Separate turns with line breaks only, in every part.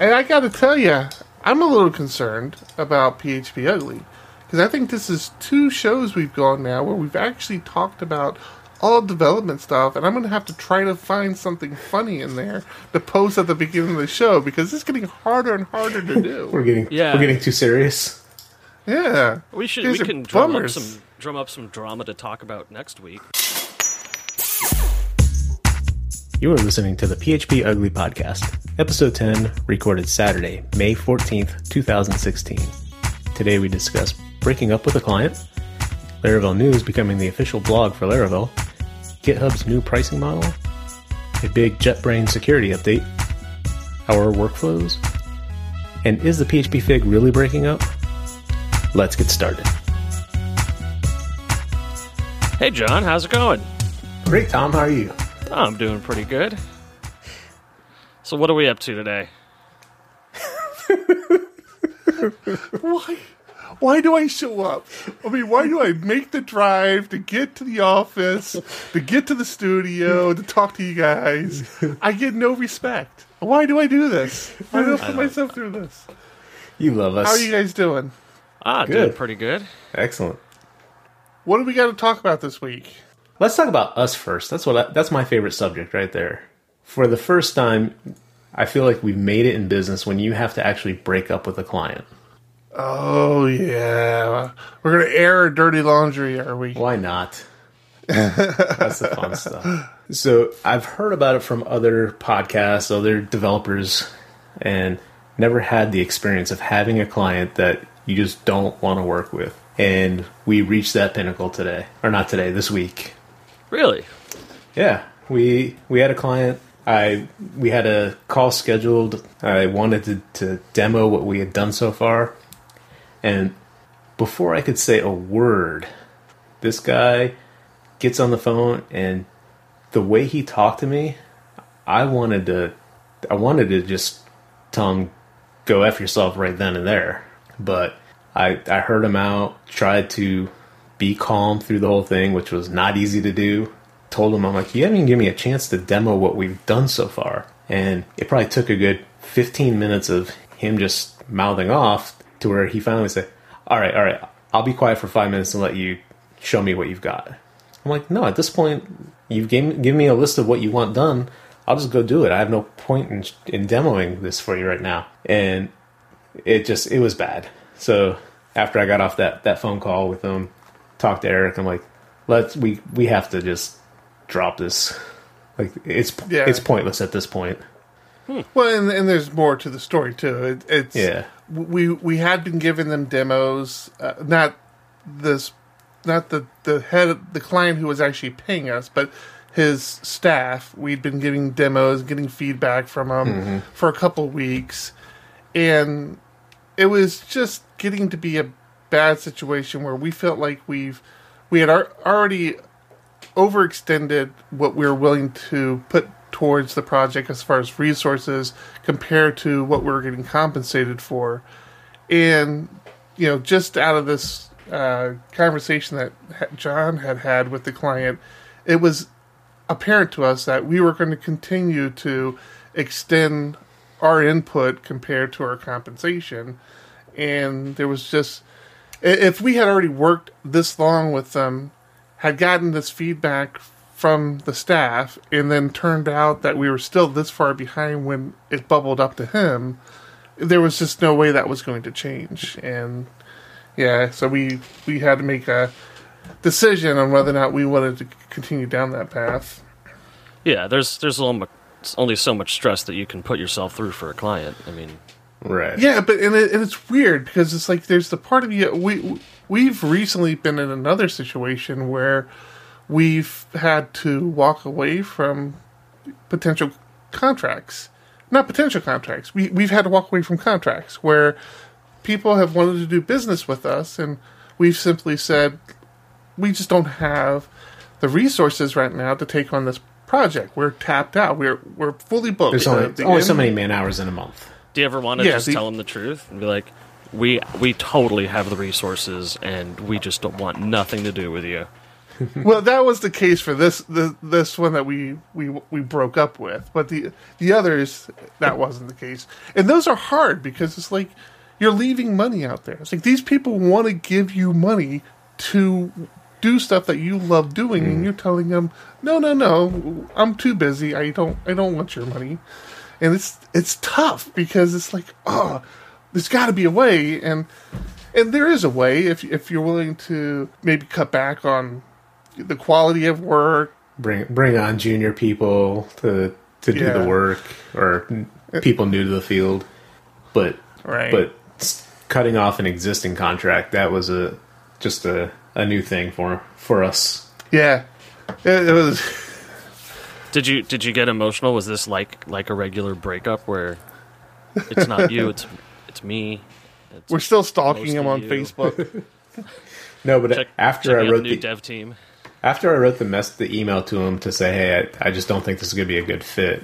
And I got to tell you, I'm a little concerned about PHP Ugly because I think this is two shows we've gone now where we've actually talked about all development stuff, and I'm going to have to try to find something funny in there to post at the beginning of the show because it's getting harder and harder to do.
We're getting
Yeah.
we're getting too serious.
yeah,
We should.
These
we can drum up some drum up some drama to talk about next week.
You are listening to the PHP Ugly Podcast, episode 10, recorded Saturday, May 14th, 2016. Today we discuss breaking up with a client, Laravel News becoming the official blog for Laravel, GitHub's new pricing model, a big JetBrains security update, our workflows, and is the PHP Fig really breaking up? Let's get started.
Hey, John, how's it going?
Great, Tom. How are you?
I'm doing pretty good. So, what are we up to today?
why? Why do I show up? I mean, why do I make the drive to get to the office, to get to the studio, to talk to you guys? I get no respect. Why do I do this? Why do I put myself through this?
You love us.
How are you guys doing?
Ah,
Good.
doing pretty good.
Excellent.
What do we got to talk about this week?
Let's talk about us first. That's what I, that's my favorite subject right there. For the first time, I feel like we've made it in business when you have to actually break up with a client.
Oh yeah, we're gonna air our dirty laundry, are we?
Why not? That's the fun stuff. So I've heard about it from other podcasts, other developers, and never had the experience of having a client that you just don't want to work with. And we reached that pinnacle today, or not today, this week.
Really?
Yeah, we we had a client. I we had a call scheduled. I wanted to, to demo what we had done so far, and before I could say a word, this guy gets on the phone, and the way he talked to me, I wanted to, I wanted to just tell him, "Go f yourself" right then and there. But I I heard him out, tried to be calm through the whole thing, which was not easy to do. Told him, I'm like, you haven't even given me a chance to demo what we've done so far. And it probably took a good 15 minutes of him just mouthing off to where he finally said, All right, all right, I'll be quiet for five minutes and let you show me what you've got. I'm like, No, at this point, you've given, given me a list of what you want done. I'll just go do it. I have no point in, in demoing this for you right now. And it just, it was bad. So after I got off that, that phone call with him, talked to Eric. I'm like, let's we we have to just drop this. Like it's
Yeah.
it's pointless at this point.
Well, and, and there's more to the story too. It, it's
Yeah.
We we had been giving them demos, uh, not this, not the the head, the client who was actually paying us, but his staff. We'd been giving demos, getting feedback from them for a couple weeks, and it was just getting to be a bad situation where we felt like we've we had ar- already overextended what we were willing to put towards the project as far as resources compared to what we were getting compensated for. And, you know, just out of this uh, conversation that John had had with the client, it was apparent to us that we were going to continue to extend our input compared to our compensation. And there was just, if we had already worked this long with them, had gotten this feedback from the staff, and then turned out that we were still this far behind when it bubbled up to him, there was just no way that was going to change. And yeah, so we we had to make a decision on whether or not we wanted to continue down that path.
Yeah. There's there's only only so much stress that you can put yourself through for a client. I mean,
Right.
Yeah, but and, it, and it's weird because it's like there's the part of you we we've recently been in another situation where we've had to walk away from potential contracts, not potential contracts. We we've had to walk away from contracts where people have wanted to do business with us, and we've simply said we just don't have the resources right now to take on this project. We're tapped out. We're we're fully booked.
There's only,
the
only so many man hours in a month.
Do you ever want to
Yeah,
just
the-
tell them the truth and be like, "We we totally have the resources, and we just don't want nothing to do with you."
well, that was the case for this the, this one that we, we we broke up with, but the the others that wasn't the case, and those are hard because it's like you're leaving money out there. It's like these people want to give you money to do stuff that you love doing, and mm. you're telling them, no, no, no, I'm too busy. I don't I don't want your money, and it's it's tough because it's like oh, there's got to be a way, and and there is a way if if you're willing to maybe cut back on the quality of work.
Bring bring on junior people to to do
Yeah.
the work or people new to the field. But
Right.
but cutting off an existing contract that was a just a, a new thing for for us.
Yeah, it, it was.
Did you did you get emotional? Was this like like a regular breakup where it's not you, it's it's me. It's
We're still stalking him on
you.
Facebook.
No, but
check,
after
checking
I
out the
wrote the
dev team.
after I wrote the mess the email to him to say, hey, I, I just don't think this is going to be a good fit.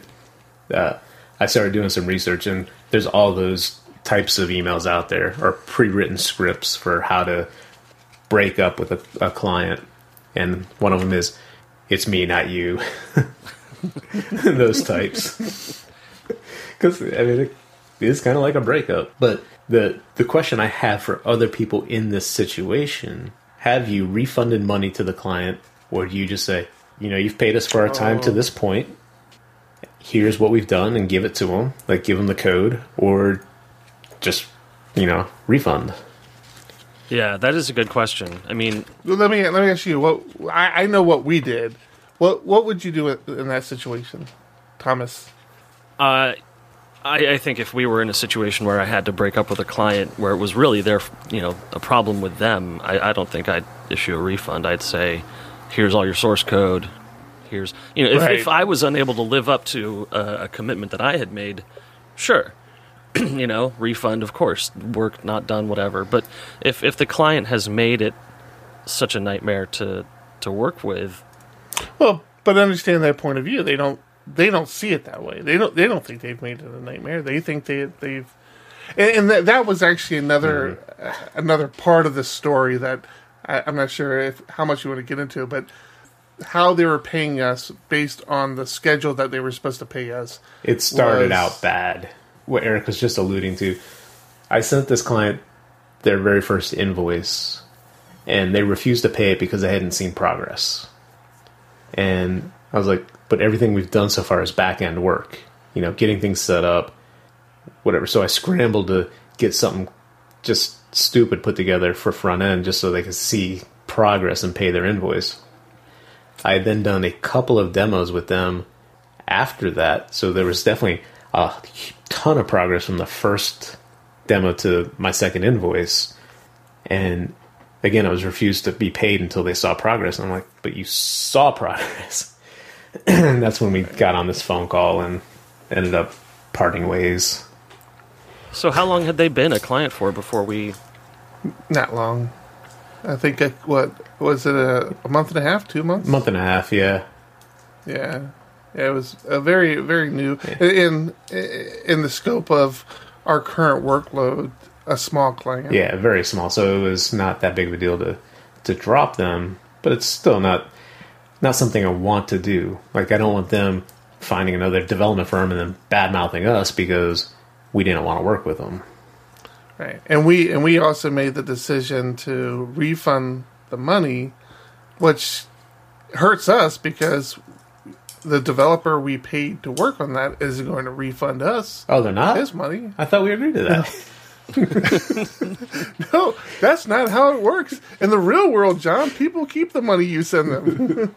Uh, I started doing some research, and there's all those types of emails out there, or pre-written scripts for how to break up with a, a client, and one of them is, "It's me, not you." those types, because I mean, it is kind of like a breakup. But the the question I have for other people in this situation: Have you refunded money to the client, or do you just say, you know, you've paid us for our time to oh. this point? Here's what we've done, and give it to them, like give them the code, or just you know refund.
Yeah, that is a good question. I mean,
let me let me ask you. What I, I know what we did. What what would you do in that situation, Thomas?
uh, I, I think if we were in a situation where I had to break up with a client where it was really their, you know, a problem with them, I, I don't think I'd issue a refund. I'd say, here's all your source code. Here's, you know, if,
Right.
if I was unable to live up to a, a commitment that I had made, sure, you know, refund, of course, work not done, whatever. But if if the client has made it such a nightmare to to work with,
Well, but understand their point of view. They don't they don't see it that way. They don't they don't think they've made it a nightmare. They think they they've and, and that that was actually another uh, another part of the story that I, I'm not sure if how much you want to get into, but how they were paying us based on the schedule that they were supposed to pay us.
It started
was-
out bad. What Eric was just alluding to. I sent this client their very first invoice, and they refused to pay it because they hadn't seen progress. And I was like, but everything we've done so far is back end work, you know, getting things set up, whatever. So I scrambled to get something just stupid put together for front end just so they could see progress and pay their invoice. I had then done a couple of demos with them after that, so there was definitely a ton of progress from the first demo to my second invoice. And again, I was refused to be paid until they saw progress. And I'm like, but you saw progress. and that's when we got on this phone call and ended up parting ways.
so how long had they been a client for before we?
Not long. I think what was it a, a month and a half, two months?
month and a half, yeah.
Yeah, yeah, it was a very very new in in the scope of our current workload. A small client.
Yeah, very small. So it was not that big of a deal to to drop them, but it's still not not something I want to do. Like I don't want them finding another development firm and then bad mouthing us because we didn't want to work with them.
Right. And we and we also made the decision to refund the money, which hurts us because the developer we paid to work on that is going to refund us
Oh, they're not.
his money.
I thought we agreed to that.
No, that's not how it works in the real world, John. People keep the money you send them.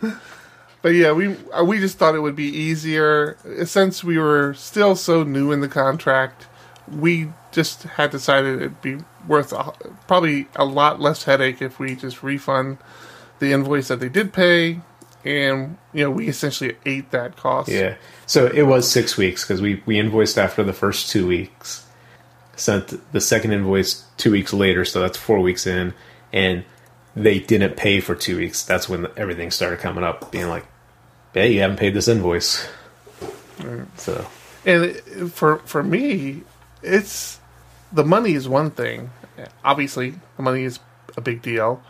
but yeah, we uh, we just thought it would be easier since we were still so new in the contract. We just had decided it'd be worth a, probably a lot less headache if we just refund the invoice that they did pay, and you know we essentially ate that cost.
yeah. So it was six weeks because we we invoiced after the first two weeks. Sent the second invoice two weeks later, so that's four weeks in, and they didn't pay for two weeks. That's when everything started coming up, being like, "Hey, you haven't paid this invoice." So
And for for me, it's the money is one thing. Obviously, the money is a big deal,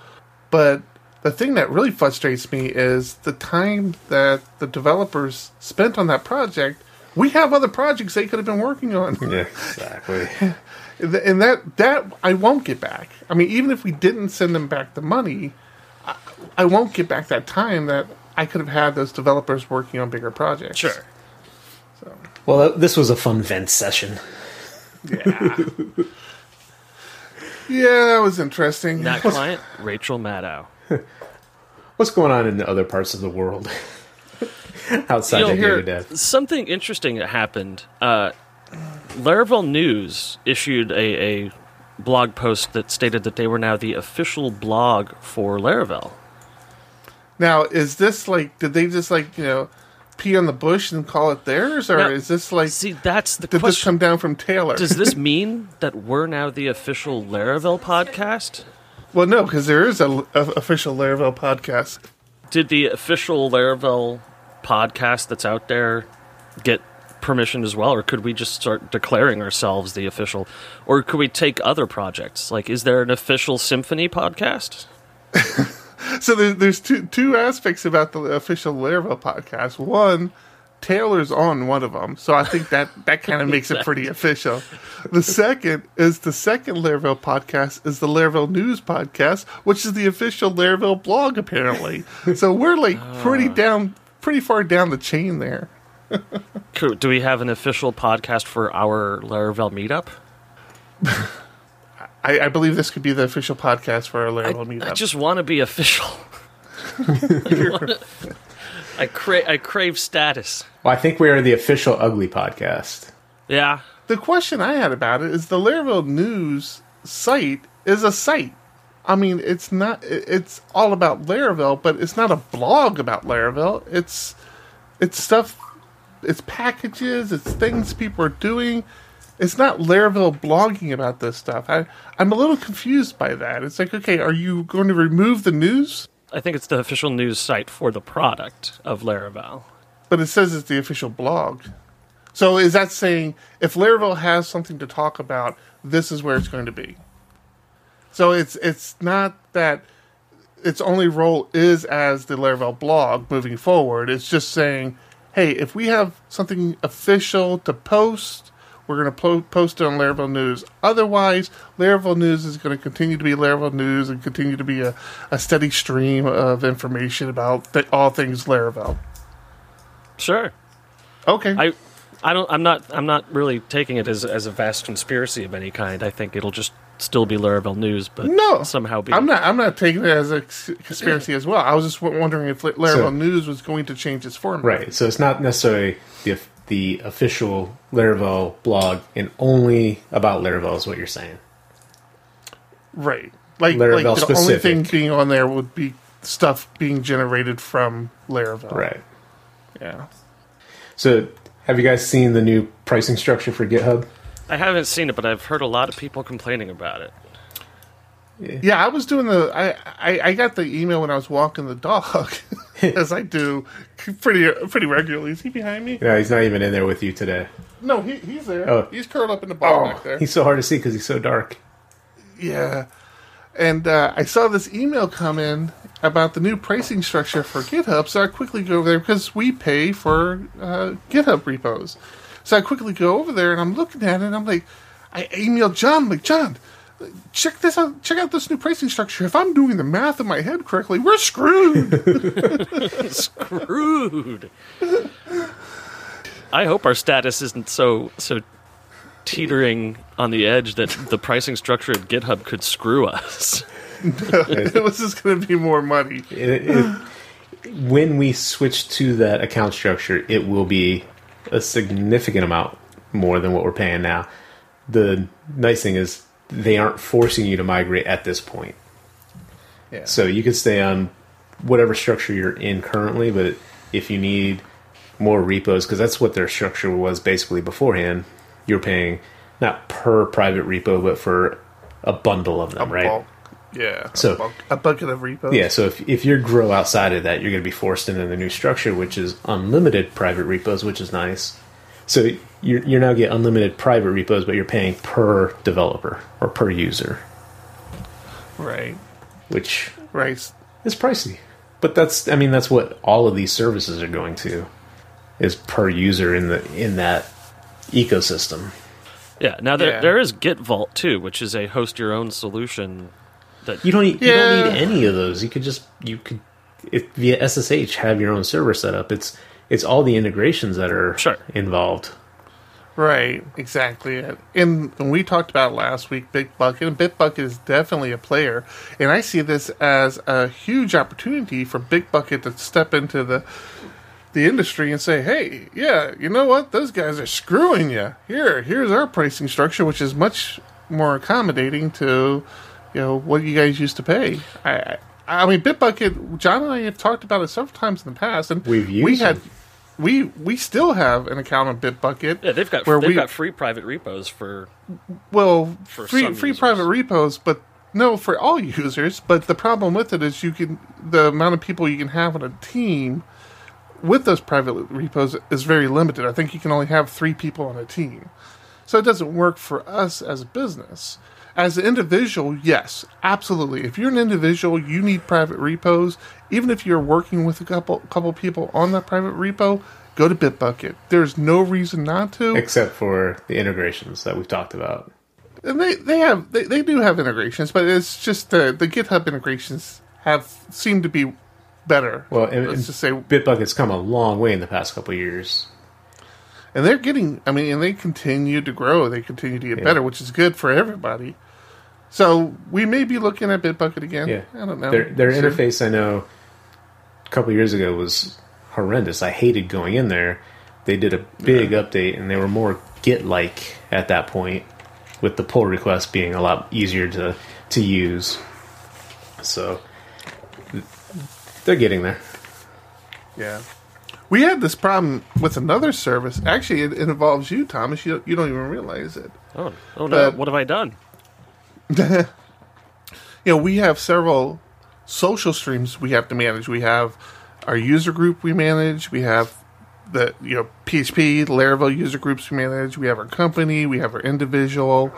but the thing that really frustrates me is the time that the developers spent on that project. We have other projects they could have been working on.
Yeah, exactly.
and that that I won't get back. I mean, even if we didn't send them back the money, I, I won't get back that time that I could have had those developers working on bigger projects.
Sure.
So
well, this was a fun vent session.
yeah, yeah, that was interesting.
That client, Rachel Maddow.
What's going on in the other parts of the world outside
You know,
of
here,
Diego Dev?
something interesting that happened. Uh, Laravel News issued a, a blog post that stated that they were now the official blog for Laravel.
Now, is this like? Did they just like you know pee on the bush and call it theirs, or
Now,
is this like?
See, that's the
Did this come down from Taylor?
Does this mean that we're now the official Laravel podcast?
Well, no, because there is a, a official Laravel podcast.
Did the official Laravel podcast that's out there get permission as well, or could we just start declaring ourselves the official? Or could we take other projects? Like, is there an official Symfony podcast?
So there's, there's two two aspects about the official Laravel podcast. One, Taylor's on one of them, so I think that that kind of makes it pretty official. The second is the second Laravel podcast is the Laravel News podcast, which is the official Laravel blog apparently. So we're like pretty ah. down, pretty far down the chain there.
Could, do we have an official podcast for our Laravel meetup?
I, I believe this could be the official podcast for our
I,
Laravel meetup.
I just want to be official. I, wanna- I crave I crave status.
Well, I think we are the official Ugly podcast.
Yeah,
the question I had about it is the Laravel News site is a site. I mean, it's not. It's all about Laravel, but it's not a blog about Laravel. It's it's stuff. It's packages. It's things people are doing. It's not Laravel blogging about this stuff. I I'm a little confused by that. It's like, okay, are you going to remove the news?
I think it's the official news site for the product of Laravel.
But it says it's the official blog. So is that saying if Laravel has something to talk about, this is where it's going to be? So it's it's not that its only role is as the Laravel blog moving forward. It's just saying, hey, if we have something official to post, we're going to po- post it on Laravel News. Otherwise, Laravel News is going to continue to be Laravel News and continue to be a, a steady stream of information about th- all things Laravel.
Sure.
Okay.
I I don't I'm not I'm not really taking it as as a vast conspiracy of any kind. I think it'll just still be Laravel news, but
No,
somehow be
I'm not. I'm not taking it as a conspiracy as well. I was just wondering if Laravel
So-
News was going to change its format.
Right. So it's not necessarily the the official Laravel blog and only about Laravel is what you're saying.
Right. Like,
Laravel
like the only thing being on there would be stuff being generated from Laravel.
Right.
Yeah.
So have you guys seen the new pricing structure for GitHub?
I haven't seen it, but I've heard a lot of people complaining about it.
Yeah, I was doing the. I, I I got the email when I was walking the dog, as I do pretty pretty regularly. Is he behind me?
No, he's not even in there with you today.
No, he, he's there.
Oh.
He's curled up in the ball back there.
he's so hard to see because he's so dark.
Yeah. And uh, I saw this email come in about the new pricing structure for GitHub, so I quickly go over there because we pay for uh, GitHub repos. So I quickly go over there and I'm looking at it and I'm like, I emailed John, I'm like, John, check this out, check out this new pricing structure. If I'm doing the math in my head correctly, we're screwed.
Screwed. I hope our status isn't so so teetering on the edge that the pricing structure at GitHub could screw us.
it was just going to be more money.
It- it- when we switch to that account structure, it will be a significant amount more than what we're paying now. The nice thing is they aren't forcing you to migrate at this point.
Yeah.
So you could stay on whatever structure you're in currently, but if you need more repos, because that's what their structure was basically beforehand, you're paying not per private repo, but for a bundle of them,
a
right?
bulk. Yeah.
So-
a, bulk, a bucket of repos.
Yeah, so if, if you grow outside of that, you're going to be forced into the new structure, which is unlimited private repos, which is nice. So you're, you're now get unlimited private repos, but you're paying per developer or per user,
Right.
which
Right.
It's pricey, but that's I mean that's what all of these services are going to is per user in the in that ecosystem.
Yeah. Now there
Yeah.
there is Git Vault too, which is a host your own solution. That
You don't need, you don't need any of those. You could just you could if via SSH have your own server set up. It's it's all the integrations that are
Sure.
involved.
Right, exactly. And, and we talked about last week, Big Bitbucket, and Bitbucket is definitely a player. And I see this as a huge opportunity for Bitbucket to step into the the industry and say, "Hey, yeah, you know what? Those guys are screwing you. Here, here's our pricing structure, which is much more accommodating to, you know, what you guys used to pay." I, I, mean, Bitbucket. John and I have talked about it several times in the past, and
We've
we
used
had.
them.
We we still have an account on Bitbucket.
yeah, they've got
where
they've
we-
got free private repos for
well,
For
free free
users.
private repos, but no for all users. But the problem with it is you can the amount of people you can have on a team with those private repos is very limited. I think you can only have three people on a team, so it doesn't work for us as a business. As an individual, yes, absolutely. If you're an individual, you need private repos. Even if you're working with a couple couple people on that private repo, go to Bitbucket. There's no reason not to.
Except for the integrations that we've talked about.
And they they have they, they do have integrations, but it's just the the GitHub integrations have seemed to be better.
Well, and,
let's
and
just say,
Bitbucket's come a long way in the past couple of years.
and they're getting. I mean, and they continue to grow. They continue to get better, which is good for everybody. So we may be looking at Bitbucket again.
Yeah,
I don't know.
Their their
Soon.
interface, I know, a couple years ago was horrendous. I hated going in there. They did a big update, and they were more Git like at that point, with the pull request being a lot easier to to use. So they're getting there.
Yeah. We had this problem with another service. Actually, it, it involves you, Thomas. You you don't even realize it.
oh oh no
But-
what have I done?
you know, we have several social streams we have to manage. We have our user group we manage. We have the you know PHP, Laravel user groups we manage. We have our company. We have our individual.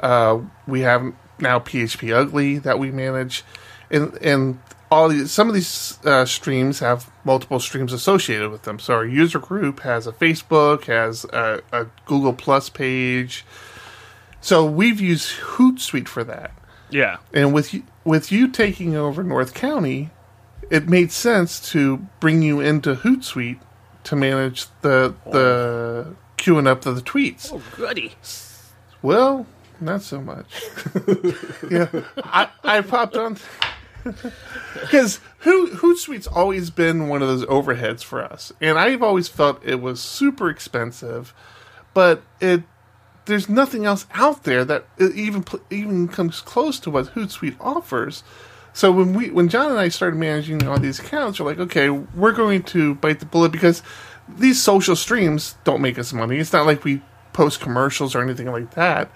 Uh, we have now PHP Ugly that we manage, and and all these some of these uh, streams have multiple streams associated with them. So our user group has a Facebook, has a, a Google Plus page. So we've used Hootsuite for that.
Yeah.
And with you, with you taking over North County, it made sense to bring you into Hootsuite to manage the the queuing up of the tweets.
Oh goody.
Well, not so much. yeah, I, I popped on because Hoot, Hootsuite's always been one of those overheads for us, and I've always felt it was super expensive, but it there's nothing else out there that even even comes close to what Hootsuite offers. So when we when John and I started managing all these accounts, we're like, okay, we're going to bite the bullet because these social streams don't make us money. It's not like we post commercials or anything like that.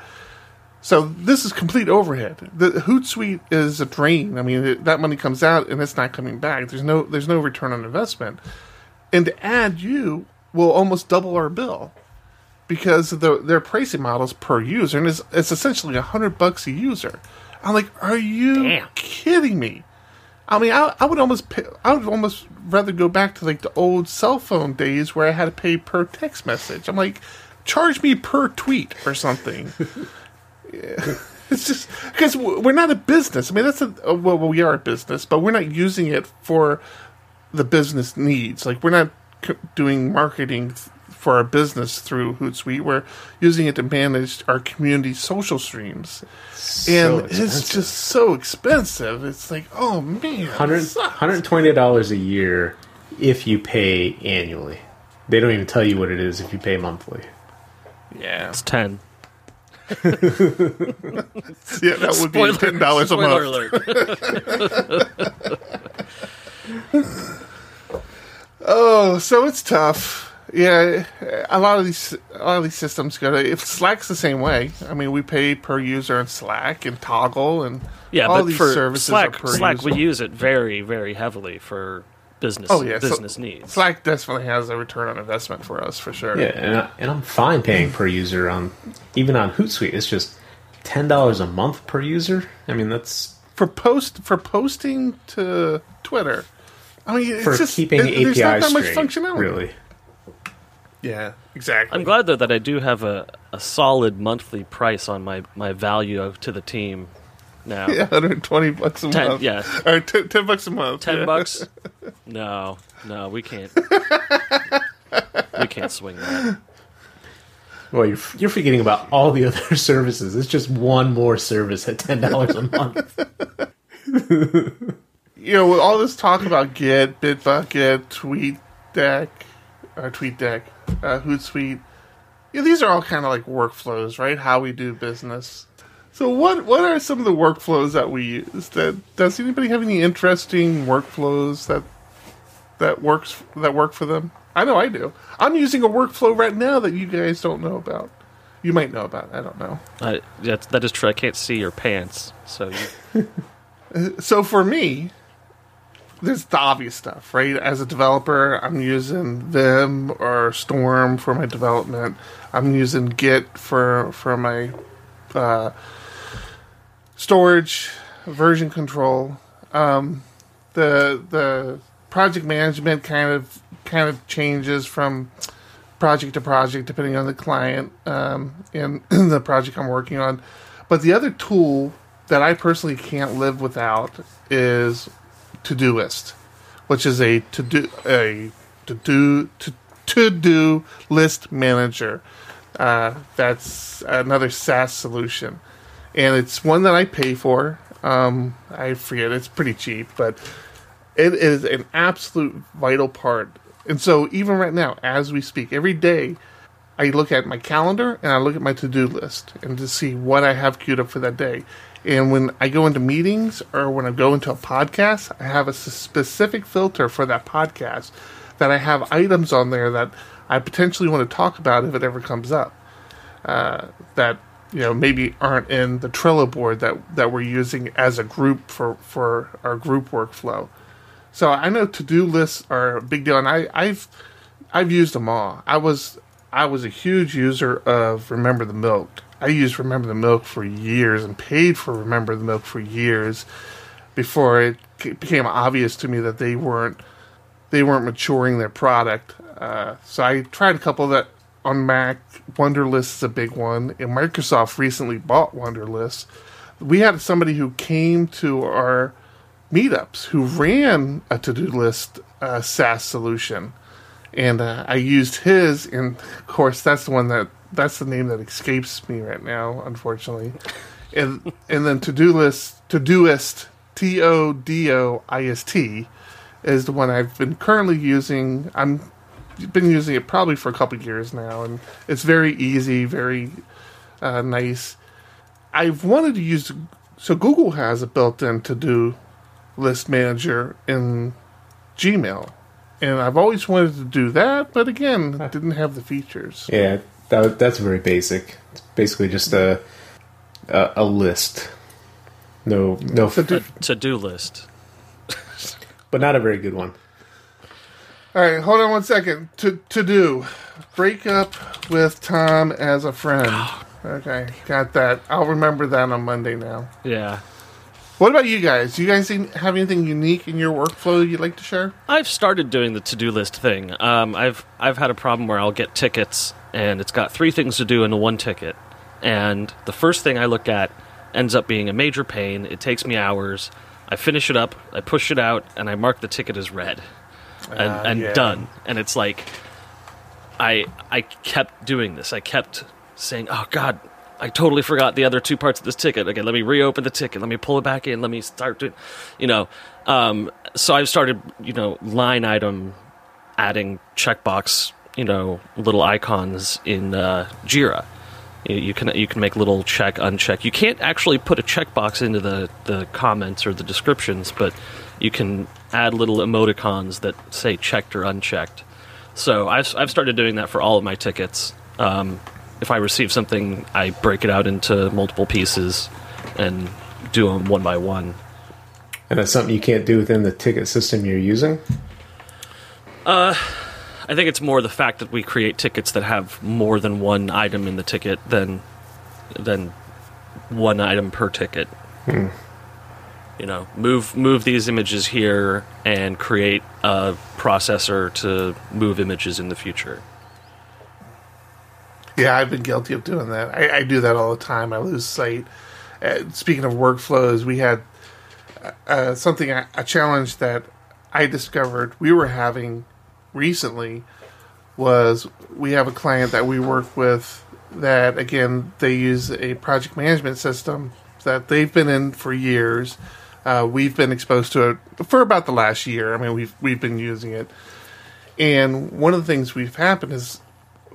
So this is complete overhead. The Hootsuite is a drain. I mean, it, that money comes out and it's not coming back. There's no there's no return on investment. And to add you will almost double our bill because of the, their pricing models per user, and it's, it's essentially a hundred bucks a user. I'm like, are you
Damn.
kidding me? I mean, I, I would almost pay, I would almost rather go back to like the old cell phone days where I had to pay per text message. I'm like, charge me per tweet or something. Yeah. It's just because we're not a business. I mean, that's a well, we are a business, but we're not using it for the business needs. Like we're not doing marketing for our business through Hootsuite. We're using it to manage our community social streams,
So
and it's just so expensive. It's like, oh man,
100 $120 a year if you pay annually. They don't even tell you what it is if you pay monthly.
Yeah,
It's ten.
yeah, that would be ten dollars a month.
alert.
Oh, so it's tough. Yeah, a lot of these a lot of these systems go to. If Slack's the same way, I mean, we pay per user in Slack and Toggl and
Yeah,
all
but
these
for
services
Slack,
are per
Slack
user.
we use it very, very heavily for business
Oh yeah, so
business needs.
Slack definitely has a return on investment for us for sure.
Yeah, and, I, and I'm fine paying per user on even on Hootsuite. It's just ten dollars a month per user. I mean, that's
for post for posting to Twitter. I mean, it's
For
just
keeping
it- there's not
APIs
that much functionality.
really.
Yeah, exactly.
I'm glad though that I do have a, a solid monthly price on my, my value to the team now.
Yeah, 120 bucks a
Ten-
month.
yeah.
or t- 10 bucks a month.
Ten
yeah.
bucks? No, no, we can't. we can't swing that.
Well, you're you're forgetting about all the other services. It's just one more service at ten dollars a month.
You know, with all this talk about Git, Bitbucket, TweetDeck, or TweetDeck, uh, Hootsuite, yeah, these are all kind of like workflows, right? How we do business. So, what what are some of the workflows that we use? That does anybody have any interesting workflows that that works that work for them? I know I do. I'm using a workflow right now that you guys don't know about. You might know about. I don't know.
I, that's, that is true. I can't see your pants, so you,
so for me, there's the obvious stuff, right? As a developer, I'm using Vim or Storm for my development. I'm using Git for for my uh, storage, version control. Um, the the project management kind of kind of changes from project to project depending on the client um, and the project I'm working on. But the other tool that I personally can't live without is Todoist, which is a to do a to do to to do list manager. Uh, that's another SaaS solution, and it's one that I pay for. Um, I forget it's pretty cheap, but it is an absolute vital part. And so, even right now, as we speak, every day, I look at my calendar and I look at my to do list and to see what I have queued up for that day. And when I go into meetings or when I go into a podcast, I have a specific filter for that podcast that I have items on there that I potentially want to talk about if it ever comes up. Uh, that you know maybe aren't in the Trello board that that we're using as a group for for our group workflow. So I know to do lists are a big deal, and I, I've I've used them all. I was I was a huge user of Remember the Milk. I used Remember the Milk for years and paid for Remember the Milk for years before it became obvious to me that they weren't they weren't maturing their product. Uh, so I tried a couple that on Mac. Wunderlist is a big one, and Microsoft recently bought Wunderlist. We had somebody who came to our meetups who ran a to-do list uh, SaaS solution, and uh, I used his. And of course, that's the one that that's the name that escapes me right now, unfortunately. And and then to-do list, Todoist, T O D O I S T, is the one I've been currently using. I'm been using it probably for a couple years now, and it's very easy, very uh, nice. I've wanted to use so Google has a built-in to-do list manager in Gmail, and I've always wanted to do that, but again, didn't have the features.
Yeah, that, that's very basic. It's basically just a a, a list. No, no,
So do-
to do list.
but not a very good one.
all right, hold on one second. To to do, break up with Tom as a friend. Okay, got that. I'll remember that on Monday now.
Yeah.
What about you guys? Do you guys have anything unique in your workflow you'd like to share?
I've started doing the to-do list thing. Um, I've I've had a problem where I'll get tickets and it's got three things to do in one ticket, and the first thing I look at ends up being a major pain. It takes me hours. I finish it up, I push it out, and I mark the ticket as red, and,
Ah,
and
yeah.
done. And it's like I I kept doing this. I kept saying, "Oh God." I totally forgot the other two parts of this ticket. Okay, let me reopen the ticket. Let me pull it back in. Let me start doing, you know. Um, so I've started, you know, line item adding checkbox, you know, little icons in uh, Jira. You, you can you can make little check uncheck. You can't actually put a checkbox into the the comments or the descriptions, but you can add little emoticons that say checked or unchecked. So I've I've started doing that for all of my tickets. Um, if I receive something, I break it out into multiple pieces and do them one by one.
And that's something you can't do within the ticket system you're using.
I think it's more the fact that we create tickets that have more than one item in the ticket than than one item per ticket. You know, move move these images here and create a processor to move images in the future.
Yeah, I've been guilty of doing that. I, I do that all the time. I lose sight. Uh, speaking of workflows, we had uh, something a challenge that I discovered we were having recently was we have a client that we work with that again they use a project management system that they've been in for years. Uh, we've been exposed to it for about the last year. I mean, we've we've been using it, and one of the things we've happened is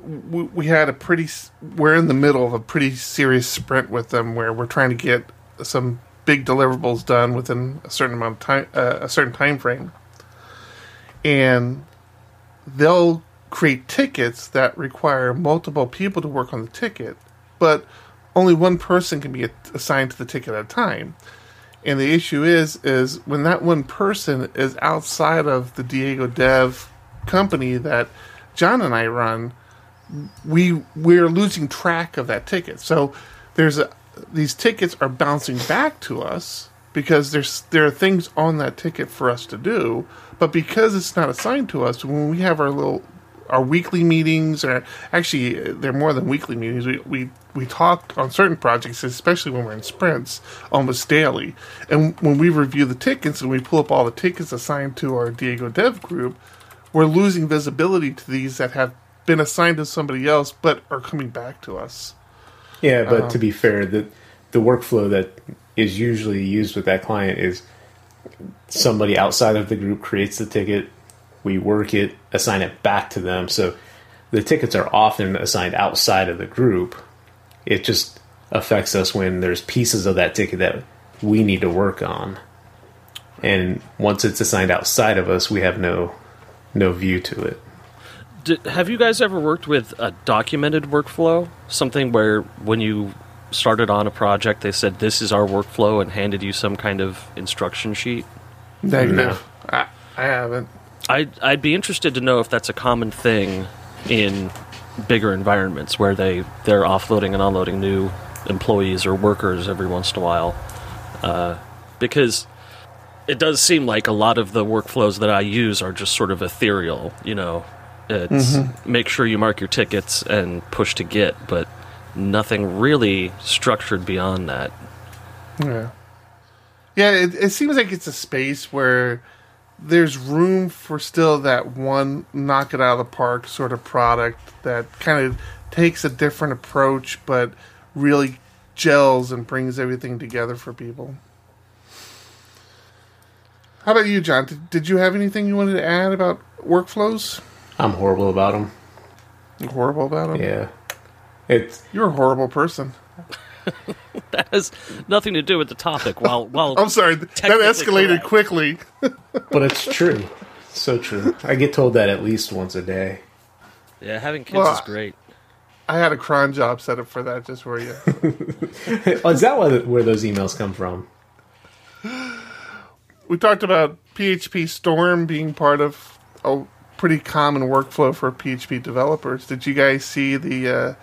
we, we had a pretty. We're in the middle of a pretty serious sprint with them where we're trying to get some big deliverables done within a certain amount of time, uh, a certain time frame, and they'll create tickets that require multiple people to work on the ticket, but only one person can be assigned to the ticket at a time. And the issue is, is when that one person is outside of the Diego Dev company that John and I run, we we're losing track of that ticket. So there's a these tickets are bouncing back to us because there's there are things on that ticket for us to do, but because it's not assigned to us, when we have our little our weekly meetings, or actually they're more than weekly meetings. We we we talk on certain projects, especially when we're in sprints, almost daily. And when we review the tickets and we pull up all the tickets assigned to our Diego Dev group, we're losing visibility to these that have been assigned to somebody else but are coming back to us.
Yeah, but um, to be fair, the the workflow that is usually used with that client is somebody outside of the group creates the ticket, we work it, assign it back to them. So the tickets are often assigned outside of the group. It just affects us when there's pieces of that ticket that we need to work on. And once it's assigned outside of us, we have no no view to it.
Did, have you guys ever worked with a documented workflow? Something where when you started on a project, they said this is our workflow and handed you some kind of instruction sheet?
Negative. No. I, I haven't.
I'd, I'd be interested to know if that's a common thing in bigger environments where they, they're offloading and unloading new employees or workers every once in a while. Uh, because it does seem like a lot of the workflows that I use are just sort of ethereal. You know, it's mm-hmm. make sure you mark your tickets and push to Git, but nothing really structured beyond that.
Yeah. Yeah, it, it seems like it's a space where there's room for still that one knock it out of the park sort of product that kind of takes a different approach but really gels and brings everything together for people. How about you, John? Did, did you have anything you wanted to add about workflows?
I'm horrible about them.
You're horrible about them?
Yeah. It's
You're a horrible person.
that has nothing to do with the topic. While while
I'm sorry, that escalated correct. quickly.
but it's true, so true. I get told that at least once a day.
Yeah, having kids well, is great.
I had a cron job set up for that just for you.
oh, is that where, where those emails come from?
We talked about PHP Storm being part of a pretty common workflow for PHP developers. Did you guys see the uh,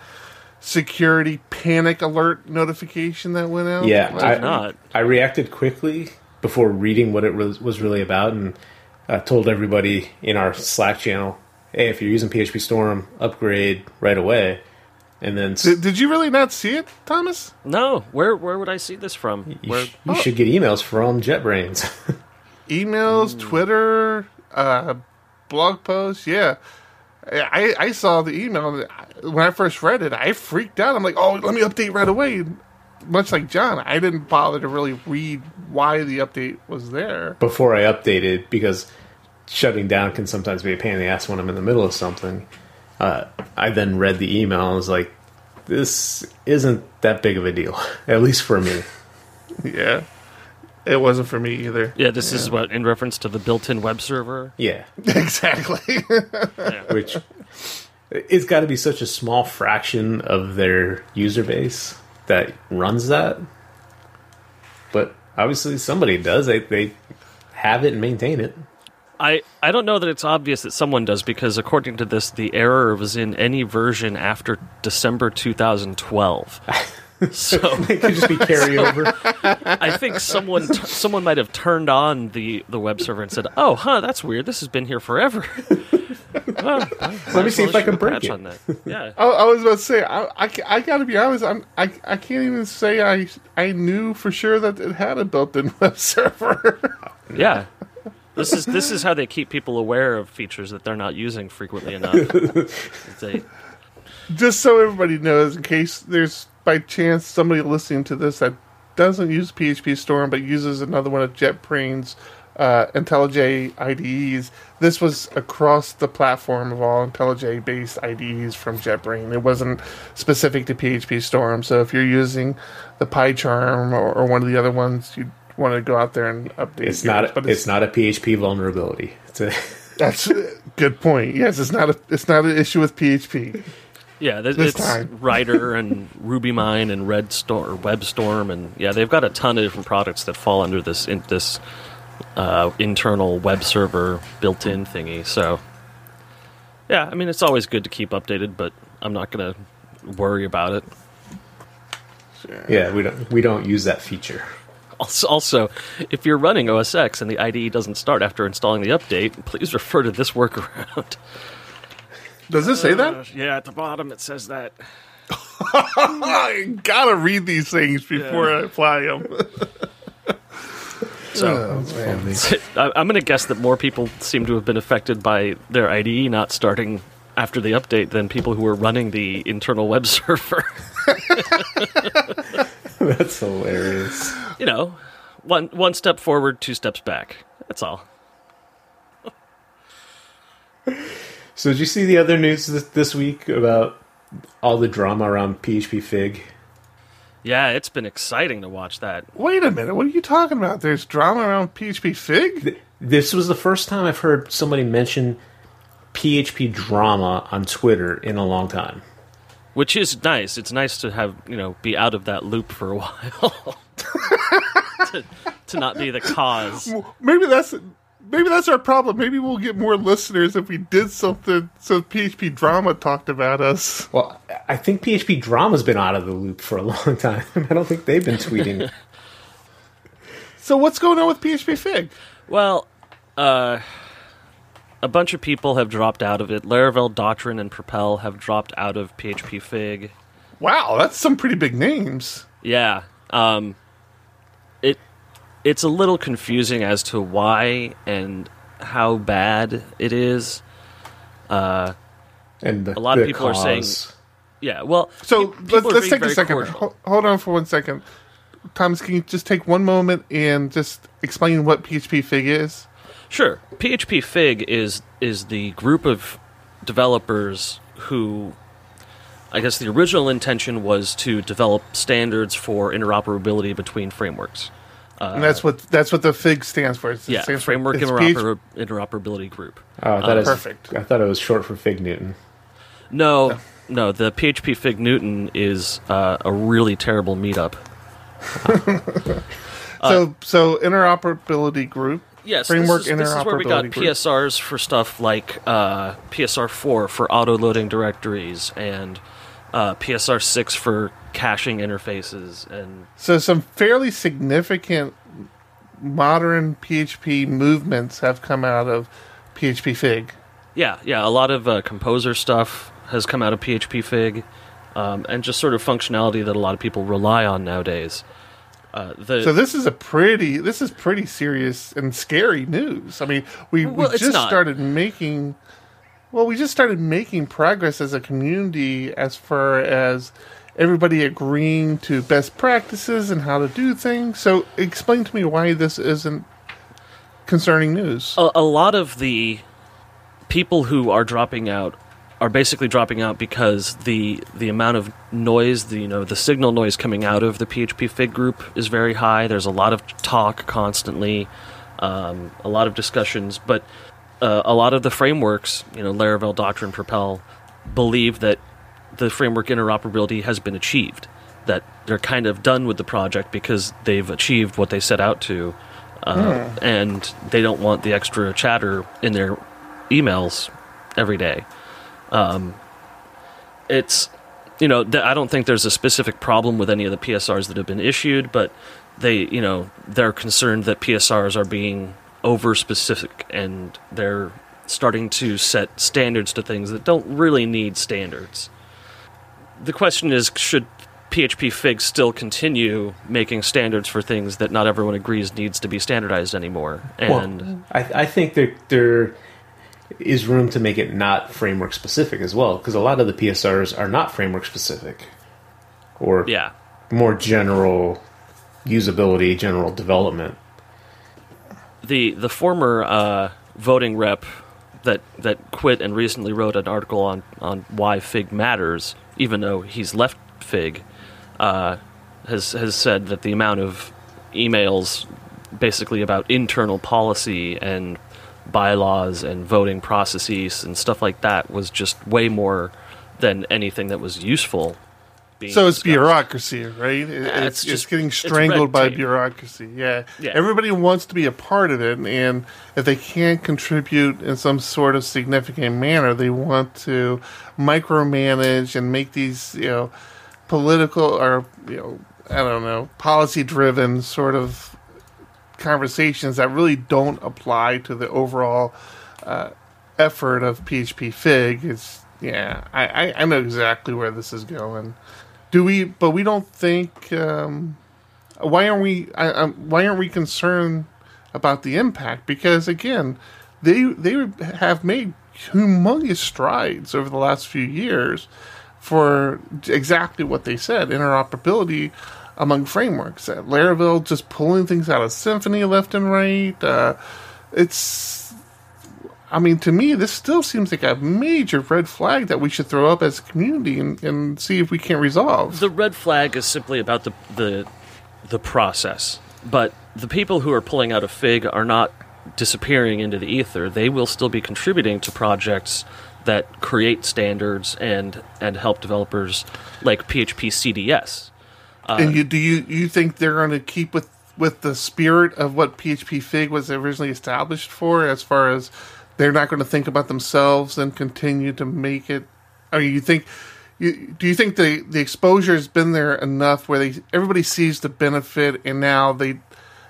security panic alert notification that went out?
Yeah, I, not. I reacted quickly before reading what it was, was really about and uh, told everybody in our Slack channel, hey, if you're using PHP Storm, upgrade right away. And then
did, did you really not see it, Thomas?
No. Where where would I see this from?
You,
where,
sh- you oh. should get emails from JetBrains.
emails, mm. Twitter, uh, blog posts. Yeah, I, I saw the email when I first read it. I freaked out. I'm like, oh, let me update right away. Much like John, I didn't bother to really read why the update was there
before I updated because shutting down can sometimes be a pain in the ass when I'm in the middle of something. Uh, I then read the email and was like, this isn't that big of a deal, at least for me.
yeah. It wasn't for me either.
Yeah, this yeah. is what in reference to the built-in web server.
Yeah,
exactly.
yeah. Which it's got to be such a small fraction of their user base that runs that. But obviously, somebody does. They they have it and maintain it.
I, I don't know that it's obvious that someone does because according to this, the error was in any version after December 2012. So
It could just be carryover.
I think someone t- someone might have turned on the, the web server and said, "Oh, huh, that's weird. This has been here forever." Well,
Let me see if I can break it.
On that. Yeah,
I, oh, I was about to say, I, I, I gotta be honest, I'm, I, I can't even say I, I knew for sure that it had a built-in web server.
yeah. This is this is how they keep people aware of features that they're not using frequently enough. they,
Just so everybody knows, in case there's by chance somebody listening to this that doesn't use PHP Storm but uses another one of JetBrains uh, IntelliJ IDEs, this was across the platform of all IntelliJ based IDEs from JetBrain. It wasn't specific to PHP Storm. So if you're using the PyCharm or, or one of the other ones, you want to go out there and update.
It's
yours.
not.
but
It's, not a PHP vulnerability. It's a.
That's a good point. Yes, it's not a it's not an issue with PHP.
Yeah, th-
This
it's
time.
Rider and RubyMine and Redstorm, or WebStorm, and yeah, they've got a ton of different products that fall under this in, this uh, internal web server built-in thingy. So, yeah, I mean, it's always good to keep updated, but I'm not gonna worry about it.
Yeah, we don't. We don't use that feature.
Also, also, if you're running OS X and the IDE doesn't start after installing the update, please refer to this workaround.
Does it say that?
Uh, yeah, at the bottom it says that.
I gotta read these things before I apply them.
So
man.
I- I'm going to guess that more people seem to have been affected by their IDE not starting after the update than people who were running the internal web server.
That's hilarious.
you know, one one step forward, two steps back. That's all.
So did you see the other news this, this week about all the drama around PHP Fig?
Yeah, it's been exciting to watch that.
Wait a minute. What are you talking about? There's drama around PHP Fig?
This was the first time I've heard somebody mention PHP drama on Twitter in a long time.
Which is nice. It's nice to have, you know, be out of that loop for a while. to, to not be the cause.
Maybe that's maybe that's our problem. Maybe we'll get more listeners if we did something so PHP drama talked about us.
Well, I think PHP drama's been out of the loop for a long time. I don't think they've been tweeting.
So what's going on with PHP Fig?
Well, uh, a bunch of people have dropped out of it. Laravel, Doctrine, and Propel have dropped out of PHP Fig.
Wow, that's some pretty big names.
Yeah. Um, it it's a little confusing as to why and how bad it is. Uh,
and the,
A lot of
the
people are saying- yeah. Well,
So
pe-
let's, let's take a second.
cordial.
Ho- hold on for one second. Thomas, can you just take one moment and just explain what PHP Fig is?
Sure. PHP Fig is is the group of developers who I guess the original intention was to develop standards for interoperability between frameworks.
And that's what that's what the Fig stands for. It's, it
Yeah,
stands for-
framework
it's
interoper- interoperability group.
Oh, that is
perfect.
I thought it was short for Fig Newton.
No, no, the PHP Fig Newton is uh, a really terrible meetup.
so so interoperability group.
Yes,
Framework
this is, this is where we got
interoperability group.
PSRs for stuff like uh, PSR4 for auto-loading directories and uh, PSR6 for caching interfaces and
So some fairly significant modern PHP movements have come out of PHP Fig.
Yeah, yeah, a lot of uh, composer stuff has come out of PHP Fig, um, and just sort of functionality that a lot of people rely on nowadays. Uh, the,
So this is a pretty this is pretty serious and scary news. I mean, we,
Well,
we just
not.
started making well, we just started making progress as a community as far as everybody agreeing to best practices and how to do things. So explain to me why this isn't concerning news.
a, a lot of the people who are dropping out are basically dropping out because the the amount of noise, the you know the signal noise coming out of the PHP Fig group is very high. There's a lot of talk constantly, um, a lot of discussions, but uh, a lot of the frameworks, you know, Laravel, Doctrine, Propel, believe that the framework interoperability has been achieved. That they're kind of done with the project because they've achieved what they set out to, uh, and they don't want the extra chatter in their emails every day. Um, it's you know, th- I don't think there's a specific problem with any of the PSRs that have been issued, but they, you know, they're concerned that PSRs are being over specific and they're starting to set standards to things that don't really need standards. The question is should PHP Fig still continue making standards for things that not everyone agrees needs to be standardized anymore? And
well, I, I think there there is room to make it not framework specific as well, because a lot of the PSRs are not framework specific, or
yeah,
more general usability, general development.
The the former uh, voting rep that that quit and recently wrote an article on on why Fig matters, even though he's left Fig, uh, has has said that the amount of emails basically about internal policy and bylaws and voting processes and stuff like that was just way more than anything that was useful.
So it's discussed. bureaucracy, right? It, it's, it's, just it's getting strangled by bureaucracy. Yeah. yeah, everybody wants to be a part of it, and if they can't contribute in some sort of significant manner, they want to micromanage and make these, you know, political or you know, I don't know, policy-driven sort of conversations that really don't apply to the overall uh, effort of PHP Fig. Is yeah, I, I, know exactly where this is going. Do we? But we don't think. Um, why aren't we? I, um, why aren't we concerned about the impact? Because again, they they have made humongous strides over the last few years for exactly what they said interoperability among frameworks. Laravel just pulling things out of Symfony left and right. Uh, it's, I mean, to me, this still seems like a major red flag that we should throw up as a community and, and see if we can't resolve.
The red flag is simply about the the the process, but the people who are pulling out a fig are not disappearing into the ether. They will still be contributing to projects that create standards and and help developers like PHP CDS
uh, and you do you you think they're going to keep with with the spirit of what PHP Fig was originally established for, as far as they're not going to think about themselves and continue to make it? Or you think? You, do you think the the exposure has been there enough where they everybody sees the benefit and now they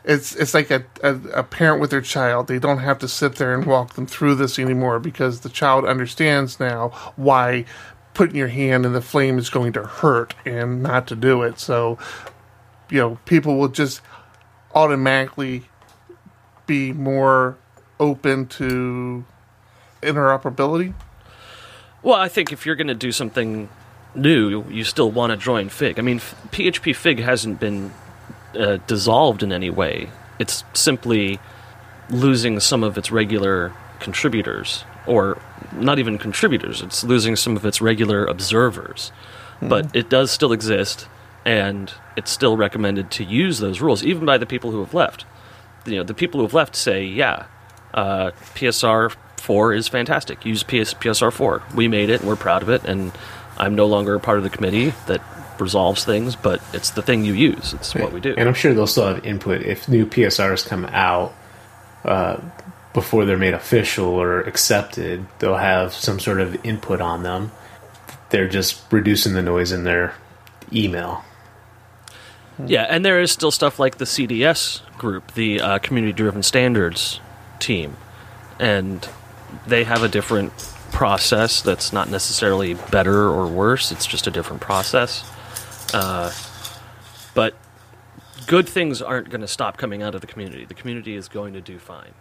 it's it's like a, a, a, parent with their child. They don't have to sit there and walk them through this anymore because the child understands now why putting your hand in the flame is going to hurt and not to do it. So, you know, people will just automatically be more open to interoperability.
Well, I think if you're going to do something new, you still want to join Fig. I mean, PHP Fig hasn't been uh, dissolved in any way. It's simply losing some of its regular contributors or not even contributors. It's losing some of its regular observers, mm-hmm. but it does still exist, and it's still recommended to use those rules, even by the people who have left. You know, the people who have left say, "Yeah, uh, PSR four is fantastic. Use PS- PSR four. We made it, we're proud of it. And I'm no longer a part of the committee that resolves things, but it's the thing you use. It's right. what we do.
And I'm sure they'll still have input if new PSRs come out. Uh, before they're made official or accepted, they'll have some sort of input on them. They're just reducing the noise in their email.
Yeah, and there is still stuff like the CDS group, the uh, Community Driven Standards team, and they have a different process that's not necessarily better or worse. It's just a different process. Uh, but good things aren't going to stop coming out of the community. The community is going to do fine.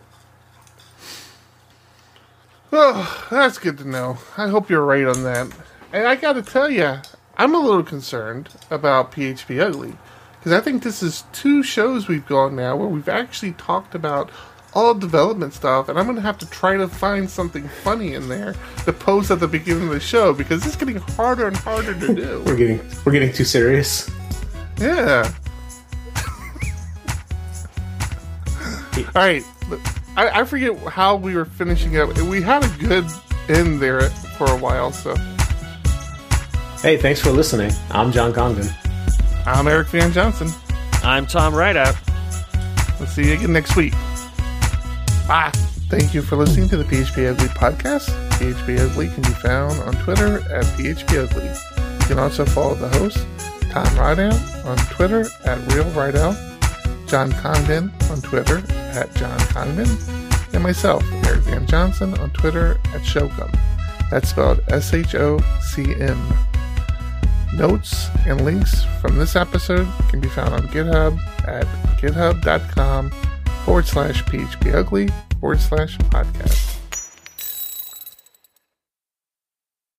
Oh, that's good to know. I hope you're right on that. And I got to tell you, I'm a little concerned about PHP Ugly because I think this is two shows we've gone now where we've actually talked about all development stuff, and I'm going to have to try to find something funny in there to post at the beginning of the show because it's getting harder and harder to do.
we're getting we're getting too serious.
Yeah. all right. I, I forget how we were finishing up. We had a good end there for a while, so.
Hey, thanks for listening. I'm John Congdon.
I'm Eric Van Johnson.
I'm Tom Rideout.
We'll see you again next week. Bye. Thank you for listening to the PHP Ugly podcast. PHP Ugly can be found on Twitter at PHP Ugly. You can also follow the host, Tom Rideout, on Twitter at Real Rideout, John Congdon on Twitter at John Congdon, and myself, Eric Van Johnson, on Twitter at Shocum. That's spelled S H O C M. Notes and links from this episode can be found on GitHub at github.com forward slash phpugly forward slash podcast.